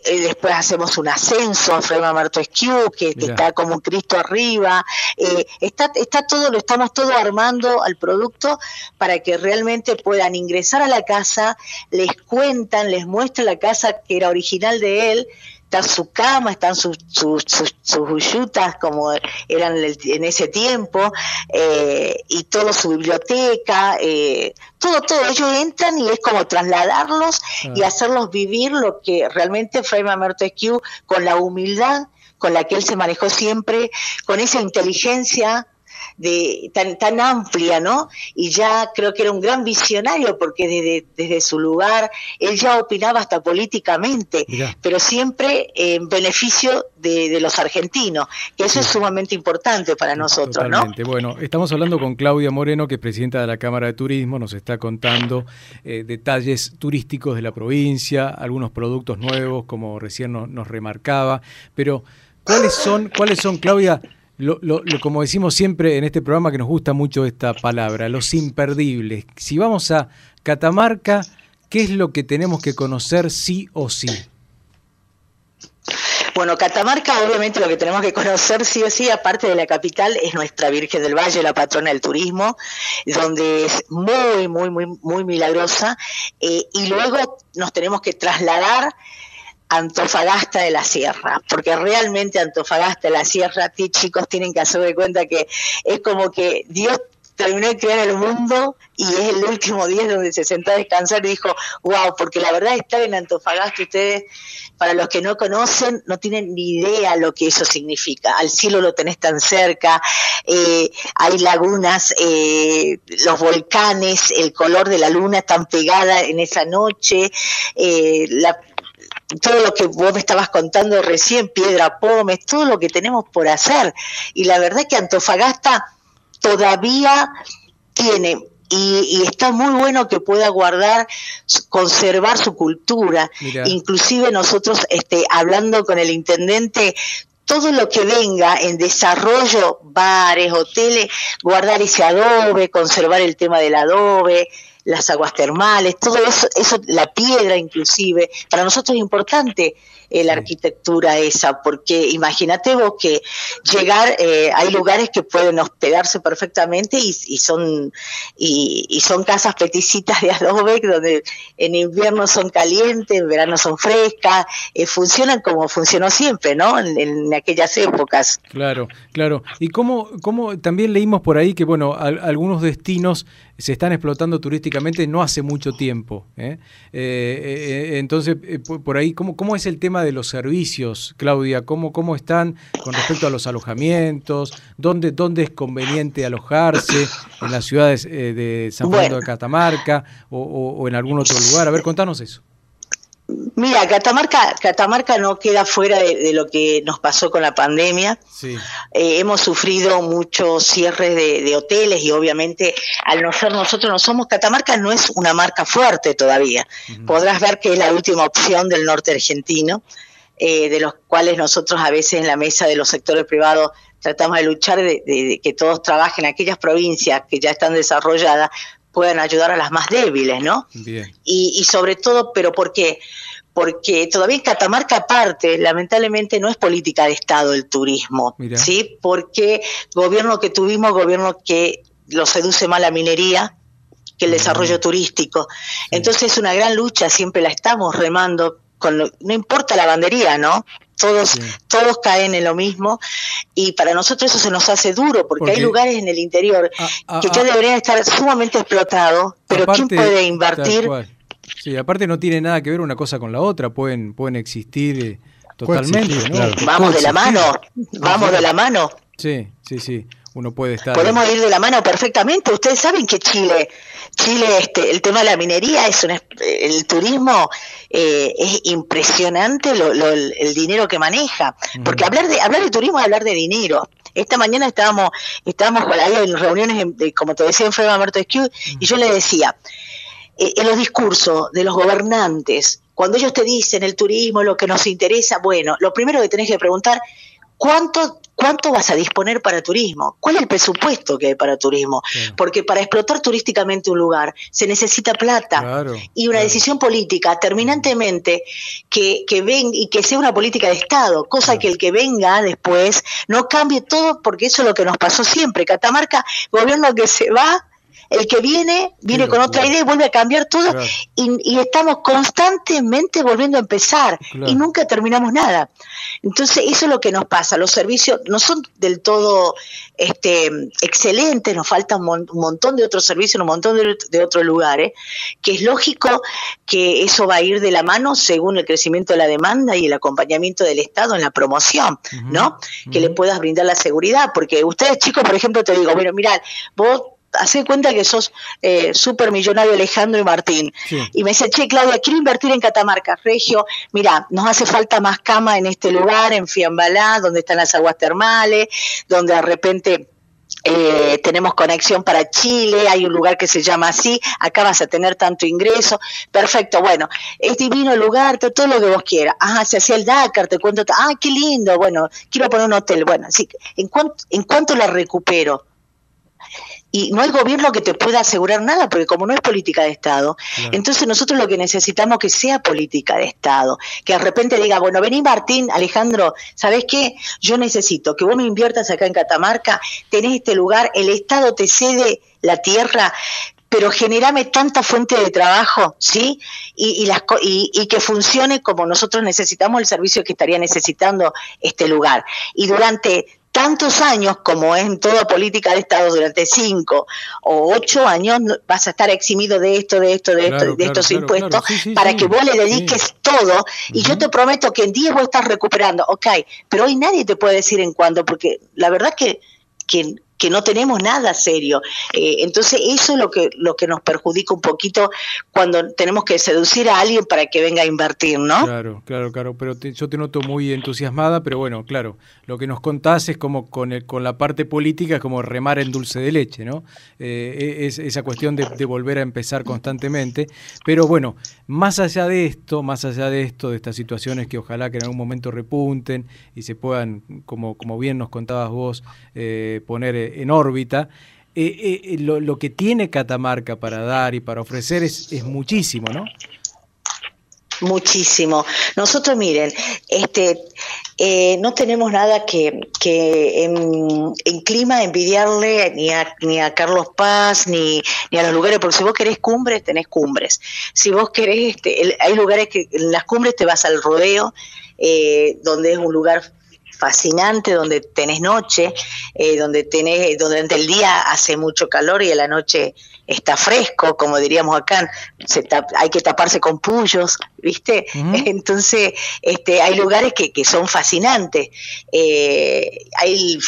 después hacemos un ascenso a Fray Mamerto Esquiú, que, que está como un Cristo arriba, eh, está, está todo, lo estamos todo armando al producto para que realmente puedan ingresar a la casa, les cuentan, les muestran la casa que era original de él, está su cama, están sus, sus, sus, sus huyutas como eran en ese tiempo, eh, y toda su biblioteca, eh, todo, todo, ellos entran y es como trasladarlos y Ah. hacerlos vivir lo que realmente Fray Mamerto Esquiú, con la humildad con la que él se manejó siempre, con esa inteligencia de tan, tan amplia, ¿no? Y ya creo que era un gran visionario porque desde, desde su lugar él ya opinaba hasta políticamente, Mirá. pero siempre en beneficio de, de los argentinos, que eso es sumamente importante para nosotros, ¿no? Totalmente. Bueno, estamos hablando con Claudia Moreno, que es presidenta de la Cámara de Turismo, nos está contando eh, detalles turísticos de la provincia, algunos productos nuevos, como recién nos, nos remarcaba, pero ¿cuáles son, cuáles son, Claudia? Lo, lo- como decimos siempre en este programa que nos gusta mucho esta palabra, los imperdibles. Si vamos a Catamarca, ¿qué es lo que tenemos que conocer sí o sí? Bueno, Catamarca, obviamente lo que tenemos que conocer sí o sí, aparte de la capital, es nuestra Virgen del Valle, la patrona del turismo, donde es muy, muy, muy, muy milagrosa. eh, y luego nos tenemos que trasladar Antofagasta de la Sierra, porque realmente Antofagasta de la Sierra, ti chicos tienen que hacer de cuenta que es como que Dios terminó de crear el mundo y es el último día donde se sentó a descansar y dijo, wow, porque la verdad estar en Antofagasta, ustedes, para los que no conocen, no tienen ni idea lo que eso significa. Al cielo lo tenés tan cerca, eh, hay lagunas, eh, los volcanes, el color de la luna tan pegada en esa noche, eh, la todo lo que vos me estabas contando recién, Piedra Pómez, todo lo que tenemos por hacer. Y la verdad que Antofagasta todavía tiene y, y está muy bueno que pueda guardar, conservar su cultura. Inclusive nosotros, este, hablando con el intendente, todo lo que venga en desarrollo, bares, hoteles, guardar ese adobe, conservar el tema del adobe, las aguas termales, todo eso, eso, la piedra inclusive, para nosotros es importante eh, la arquitectura esa, porque imagínate vos que llegar, eh, hay lugares que pueden hospedarse perfectamente y, y son y, y son casas peticitas de adobe donde en invierno son calientes, en verano son frescas, eh, funcionan como funcionó siempre, ¿no? En, en aquellas épocas. Claro, claro. Y cómo, cómo también leímos por ahí que, bueno, al- algunos destinos se están explotando turísticamente no hace mucho tiempo. ¿eh? Entonces, por por ahí, ¿cómo, ¿cómo es el tema de los servicios, Claudia? ¿Cómo, ¿Cómo están con respecto a los alojamientos? ¿Dónde, dónde es conveniente alojarse? ¿En las ciudades eh, de San Fernando de Catamarca o, o- o en algún otro lugar? A ver, contanos eso. Mira, Catamarca, Catamarca no queda fuera de, de lo que nos pasó con la pandemia. Sí. Eh, hemos sufrido muchos cierres de, de hoteles y obviamente al no ser nosotros no somos Catamarca no es una marca fuerte todavía. Podrás ver que es la última opción del norte argentino, eh, de los cuales nosotros a veces en la mesa de los sectores privados tratamos de luchar de, de- de que todos trabajen en aquellas provincias que ya están desarrolladas puedan ayudar a las más débiles, ¿no? Bien. y, y sobre todo, pero ¿por qué? Porque todavía en Catamarca aparte, lamentablemente no es política de Estado el turismo, Mirá. ¿sí? Porque gobierno que tuvimos, gobierno que lo seduce más la minería que el desarrollo turístico. Entonces es una gran lucha, siempre la estamos remando, con lo- no importa la bandería, ¿no? Todos, todos caen en lo mismo y para nosotros eso se nos hace duro porque, hay lugares en el interior que ya deberían estar sumamente explotados, pero ¿quién puede invertir? Sí, aparte no tiene nada que ver una cosa con la otra, pueden, pueden existir eh, totalmente, ¿no? claro. Vamos de la mano, vamos de la mano. Sí, sí, sí. Uno puede estar. Podemos ir de la mano perfectamente. Ustedes saben que Chile, Chile, este, el tema de la minería es un, el turismo eh, es impresionante lo, lo- el, dinero que maneja. Porque hablar de hablar de turismo es hablar de dinero. Esta mañana estábamos estábamos en reuniones, en- de- como te decía, en Frema Montesquieu, y yo le decía, eh, en los discursos de los gobernantes, cuando ellos te dicen el turismo lo que nos interesa, bueno, lo primero que tenés que preguntar, ¿cuánto, cuánto vas a disponer para turismo? ¿Cuál es el presupuesto que hay para turismo? Porque para explotar turísticamente un lugar se necesita plata Claro. y una decisión política terminantemente que, que ven y que sea una política de Estado, cosa que el que venga después no cambie todo, porque eso es lo que nos pasó siempre. Catamarca, gobierno que se va, el que viene, viene con otra idea y vuelve a cambiar todo Claro. y, y estamos constantemente volviendo a empezar y nunca terminamos nada. Entonces, eso es lo que nos pasa. Los servicios no son del todo este, excelentes, nos falta un, mon- un montón de otros servicios en un montón de, de otros lugares, que es lógico que eso va a ir de la mano según el crecimiento de la demanda y el acompañamiento del Estado en la promoción, ¿no? Que le puedas brindar la seguridad, porque ustedes chicos, por ejemplo, te digo, bueno, mirad, vos Hacé cuenta que sos eh, súper millonario Alejandro y Martín. Sí. Y me dice, che, Claudia, quiero invertir en Catamarca, Regio. Mira, nos hace falta más cama en este lugar, en Fiambalá, donde están las aguas termales, donde de repente eh, tenemos conexión para Chile, hay un lugar que se llama así, acá vas a tener tanto ingreso, perfecto, bueno, es divino el lugar, to- todo lo que vos quieras, ajá, se hacía el Dakar, te cuento, ah, qué lindo, bueno, quiero poner un hotel, bueno, así, ¿en cuánto, en cuánto la recupero? Y no hay gobierno que te pueda asegurar nada, porque como no es política de Estado, entonces nosotros lo que necesitamos que sea política de Estado, que de repente diga, bueno, vení Martín, Alejandro, ¿sabés qué? Yo necesito que vos me inviertas acá en Catamarca, tenés este lugar, el Estado te cede la tierra, pero generame tanta fuente de trabajo, ¿sí? Y, y, las, y, y que funcione como nosotros necesitamos el servicio que estaría necesitando este lugar. Y durante tantos años, como es en toda política de Estado, durante cinco o ocho años, vas a estar eximido de esto, de esto, de Claro, esto, de claro, estos claro, impuestos, claro. Sí, sí, para sí, que vos le dediques todo. Y yo te prometo que en 10 vos estás recuperando, ok, pero hoy nadie te puede decir en cuándo, porque la verdad que, que, que no tenemos nada serio. Eh, entonces eso es lo que, lo que nos perjudica un poquito cuando tenemos que seducir a alguien para que venga a invertir, ¿no? Claro, claro, claro, pero yo te noto muy entusiasmada, pero bueno, claro, lo que nos contás es como con, el- con la parte política, es como remar en dulce de leche, ¿no? Eh, es esa cuestión de, de volver a empezar constantemente, pero bueno, más allá de esto, más allá de esto, de estas situaciones que ojalá que en algún momento repunten y se puedan, como, como bien nos contabas vos, eh, poner en órbita, eh, eh, lo, lo que tiene Catamarca para dar y para ofrecer es, es muchísimo, ¿no? Muchísimo. Nosotros, miren, este, eh, no tenemos nada que, que en, clima envidiarle ni a, ni a Carlos Paz ni, ni a los lugares, porque si vos querés cumbres, tenés cumbres. Si vos querés, este, hay lugares que en las cumbres te vas al rodeo, eh, donde es un lugar fascinante, donde tenés noche, eh, donde tenés, donde durante el día hace mucho calor y a la noche está fresco, como diríamos acá, se tap- hay que taparse con pullos, ¿viste? Entonces, este, hay lugares que, que son fascinantes. Eh, hay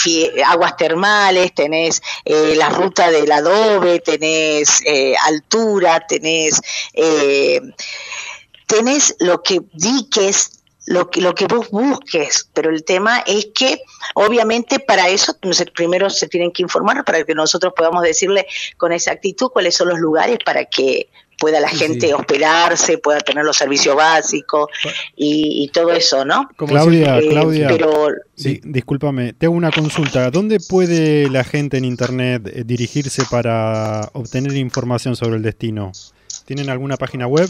aguas termales, tenés eh, la ruta del adobe, tenés eh, altura, tenés eh, tenés lo que diques, lo que, lo que vos busques, pero el tema es que obviamente para eso primero se tienen que informar para que nosotros podamos decirle con exactitud cuáles son los lugares para que pueda la gente sí. hospedarse, pueda tener los servicios básicos y, y todo eso, ¿no? Claudia, Eh, Claudia. Pero Sí, discúlpame, te hago una consulta. ¿Dónde puede la gente en internet eh, dirigirse para obtener información sobre el destino? ¿Tienen alguna página web?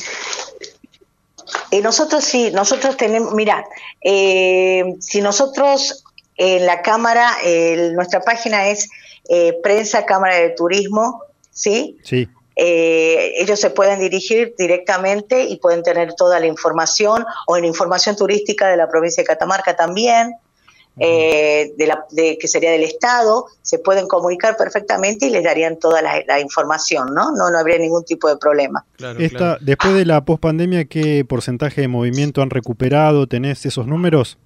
Eh, nosotros sí, nosotros tenemos, mira, eh, si nosotros en la Cámara, eh, nuestra página es eh, Prensa Cámara de Turismo, ¿sí? Sí. Eh, ellos se pueden dirigir directamente y pueden tener toda la información o en información turística de la provincia de Catamarca también, eh, de la, de, que sería del Estado, se pueden comunicar perfectamente y les darían toda la, la información, ¿no? ¿no? No habría ningún tipo de problema. Esta, Después de la pospandemia, ¿qué porcentaje de movimiento han recuperado? ¿Tenés esos números?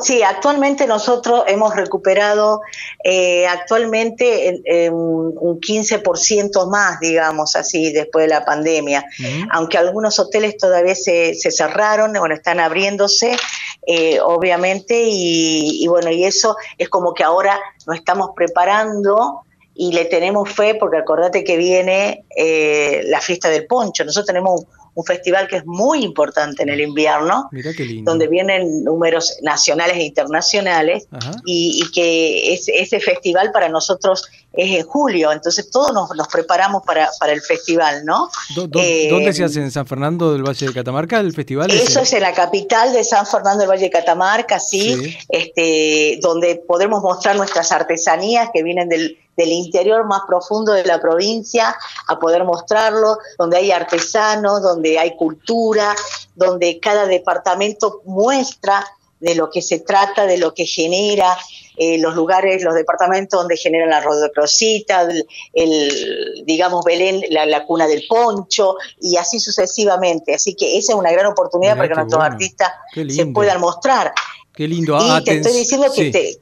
Sí, actualmente nosotros hemos recuperado eh, actualmente en- en un 15% más, digamos así, después de la pandemia. Aunque algunos hoteles todavía se, se cerraron, bueno, están abriéndose, eh, obviamente, y, y bueno, y eso es como que ahora nos estamos preparando y le tenemos fe, porque acordate que viene eh, la fiesta del poncho. Nosotros tenemos un, un festival que es muy importante en el invierno, Mirá qué lindo. donde vienen números nacionales e internacionales y, y que es- ese festival para nosotros es en julio, entonces todos nos, nos preparamos para, para el festival, ¿no? ¿Dó- dó- Eh, ¿Dónde se hace? ¿En San Fernando del Valle de Catamarca el festival? Eso es en la capital de San Fernando del Valle de Catamarca, sí, Sí. Este, donde podemos mostrar nuestras artesanías que vienen del, del interior más profundo de la provincia, a poder mostrarlo, donde hay artesanos, donde hay cultura, donde cada departamento muestra de lo que se trata, de lo que genera, eh, los lugares, los departamentos donde generan la rodocrosita, el, el, digamos, Belén, la, la cuna del poncho, y así sucesivamente. Así que esa es una gran oportunidad Mirá para que nuestros bueno. artistas se puedan mostrar. Qué lindo. y Ah, te estoy diciendo que sí, te,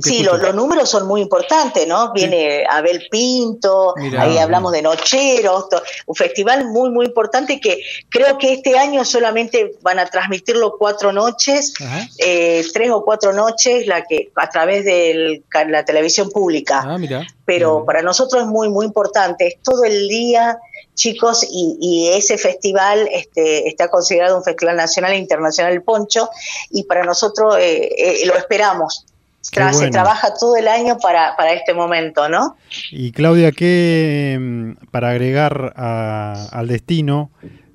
sí, lo- los números son muy importantes, ¿no? Viene Abel Pinto, Mirá. ahí hablamos de Nocheros, un festival muy, muy importante que creo que este año solamente van a transmitirlo cuatro noches, eh, tres o cuatro noches, la que a través de la televisión pública. Ah, mira. Pero para nosotros es muy, muy importante, es todo el día, chicos, y, y ese festival este, está considerado un festival nacional e internacional del poncho, y para nosotros eh, eh, lo esperamos. Se trabaja todo el año para, para este momento, ¿no? Y Claudia, ¿qué, mm, para agregar a- al destino,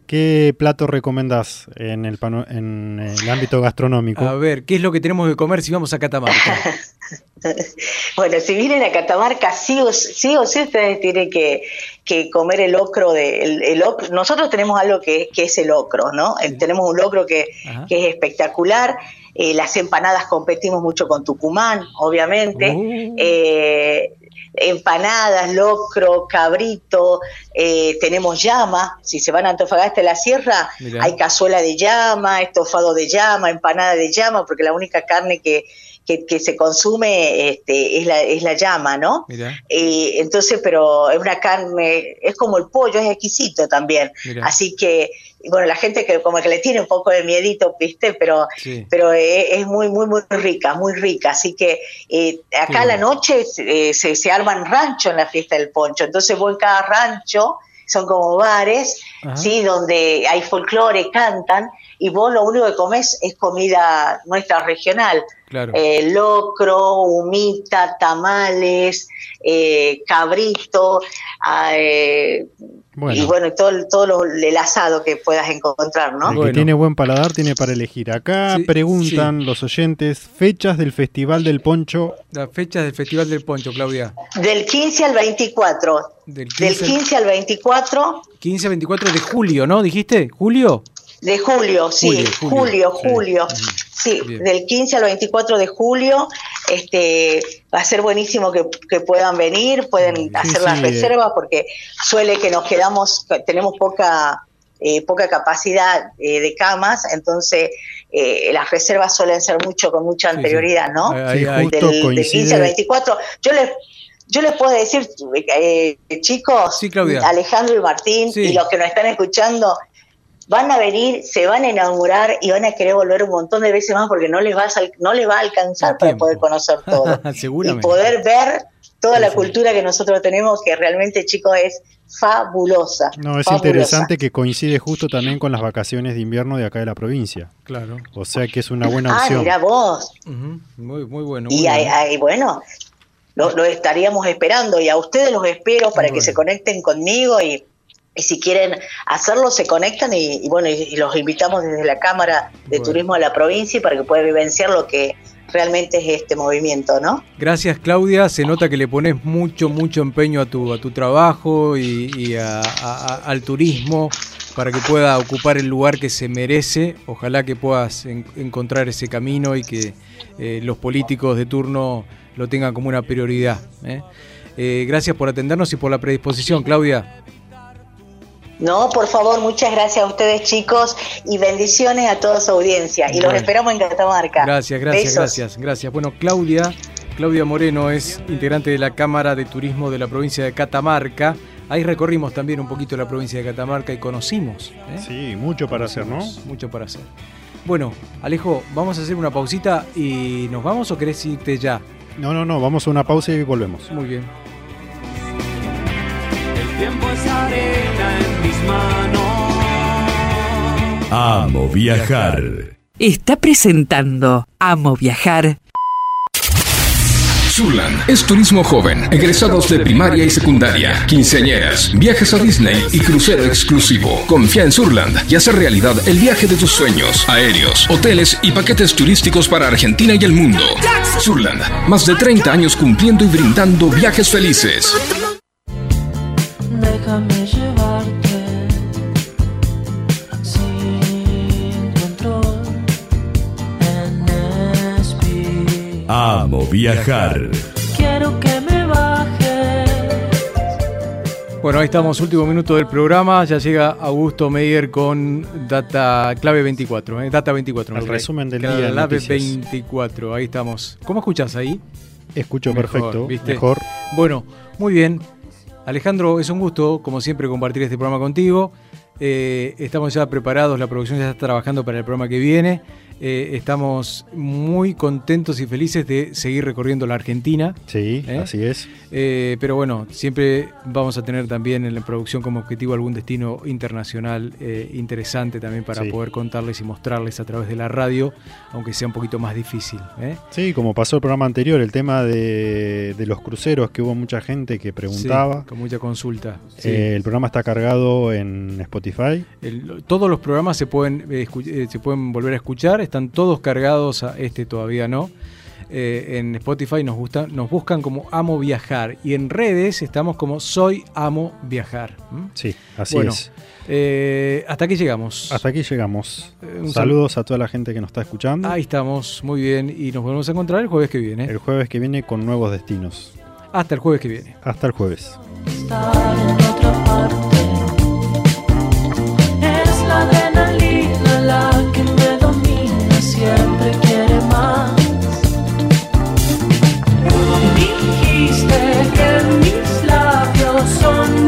qué plato recomendás en el, pano- en el ámbito gastronómico? A ver, ¿qué es lo que tenemos que comer si vamos a Catamarca? Bueno, si vienen a Catamarca, sí o sí, o sí ustedes tienen que, que comer el locro de el, el locro. Nosotros tenemos algo que, que es el locro, ¿no? El- tenemos un locro que es espectacular. Eh, las empanadas competimos mucho con Tucumán, obviamente. Uh. Eh, empanadas, locro, cabrito, eh, tenemos llama, si se van a Antofagasta de la Sierra, Mirá. hay cazuela de llama, estofado de llama, empanada de llama, porque la única carne que, que, que se consume este, es, la, es la llama, ¿no? Mira. Eh, entonces, pero es una carne, es como el pollo, es exquisito también. Mirá. Así que, bueno, la gente que como que le tiene un poco de miedito, ¿viste? Pero, Sí. pero es, es muy, muy, muy rica, muy rica. Así que eh, acá a la noche eh, se, se arman rancho en la fiesta del poncho. Entonces vos en cada rancho, son como bares, Ajá. ¿sí? Donde hay folclore, cantan, y vos lo único que comés es comida nuestra regional. Claro. Eh, locro, humita, tamales, eh, cabrito, ah, eh, Bueno. y bueno, todo, el- todo lo- el asado que puedas encontrar, ¿no? El Bueno. que tiene buen paladar tiene para elegir. Acá Sí, preguntan los oyentes fechas del Festival del Poncho. Las fechas del Festival del Poncho, Claudia. Del 15 al 24. Del Del 15, 15 al 24 15 a 24 de julio, ¿no? ¿Dijiste? ¿Julio? De julio, sí, Julio, julio, julio, julio. sí. Sí, Bien. del 15 al 24 de julio, este, va a ser buenísimo que, que puedan venir, pueden hacer Sí, las sí, reservas porque suele que nos quedamos, tenemos poca eh, poca capacidad eh, de camas, entonces eh, las reservas suelen ser mucho con mucha anterioridad, ¿no? Ahí- ahí- del, del 15 al coincide. 24. Yo les, yo les puedo decir, eh, chicos, Sí. Alejandro y Martín, Sí. y los que nos están escuchando, van a venir, se van a enamorar y van a querer volver un montón de veces más porque no les va a, no les va a alcanzar para poder conocer todo. y poder ver toda Sí, la sí. cultura que nosotros tenemos, que realmente, chicos, es fabulosa. No, es fabulosa. interesante que coincide justo también con las vacaciones de invierno de acá de la provincia. Claro. O sea que es una buena Ah, opción. mira vos. Muy, muy bueno. muy Y ahí, bueno. ahí, bueno, lo, lo estaríamos esperando y a ustedes los espero para que Bueno. se conecten conmigo y, y si quieren hacerlo se conectan y, y bueno, y, y los invitamos desde la Cámara de Bueno. Turismo de la provincia para que puedan vivenciar lo que realmente es este movimiento, ¿no? Gracias Claudia, se nota que le pones mucho, mucho empeño a tu, a tu trabajo y, y a- a- a- al turismo para que pueda ocupar el lugar que se merece. Ojalá que puedas en- encontrar ese camino y que eh, los políticos de turno lo tengan como una prioridad. ¿eh? Eh, gracias por atendernos y por la predisposición, Claudia. No, por favor, muchas gracias a ustedes chicos y bendiciones a toda su audiencia. Y los esperamos en Catamarca. Gracias, gracias, Besos. gracias, gracias. Bueno, Claudia, Claudia Moreno es integrante de la Cámara de Turismo de la provincia de Catamarca. Ahí recorrimos también un poquito la provincia de Catamarca y conocimos. ¿eh? Sí, mucho para hacer, ¿no? Mucho para hacer. Bueno, Alejo, vamos a hacer una pausita y nos vamos o querés irte ya? No, no, no, vamos a una pausa y volvemos. Muy bien. Tiempo es arena en mis manos. Amo viajar. Está presentando Amo Viajar Surland es turismo joven, egresados de primaria y secundaria, quinceañeras, viajes a Disney y crucero exclusivo. Confía en Surland y hace realidad el viaje de tus sueños, aéreos, hoteles y paquetes turísticos para Argentina y el mundo. Surland, más de 30 años cumpliendo y brindando viajes felices. Déjame llevarte sin control en speed. Amo viajar. Quiero que me bajes. Bueno, ahí estamos, último minuto del programa. Ya llega Augusto Meyer con Data Clave 24. ¿eh? Data 24. me El resumen del día Clave noticias. 24, ahí estamos. ¿Cómo escuchás ahí? Escucho Mejor, perfecto, ¿viste? mejor. Bueno, muy bien. Alejandro, es un gusto, como siempre, compartir este programa contigo. Eh, estamos ya preparados, la producción ya está trabajando para el programa que viene. Eh, estamos muy contentos y felices de seguir recorriendo la Argentina. Sí, ¿Eh? así es. Eh, pero bueno, siempre vamos a tener también en la producción como objetivo algún destino internacional interesante también para Sí. poder contarles y mostrarles a través de la radio, aunque sea un poquito más difícil. Sí, como pasó el programa anterior, el tema de, de los cruceros, que hubo mucha gente que preguntaba. Sí, con mucha consulta. sí. El programa está cargado en Spotify. El- todos los programas se pueden, se pueden volver a escuchar, están todos cargados a este todavía no. Eh, en Spotify nos, gusta, nos buscan como Amo Viajar y en redes estamos como Soy Amo Viajar. Sí, así es. Eh, hasta aquí llegamos. Hasta aquí llegamos. Eh, Saludos a toda la gente que nos está escuchando. Ahí estamos, muy bien. Y nos volvemos a encontrar el jueves que viene. El jueves que viene con nuevos destinos. Hasta el jueves que viene. Hasta el jueves. son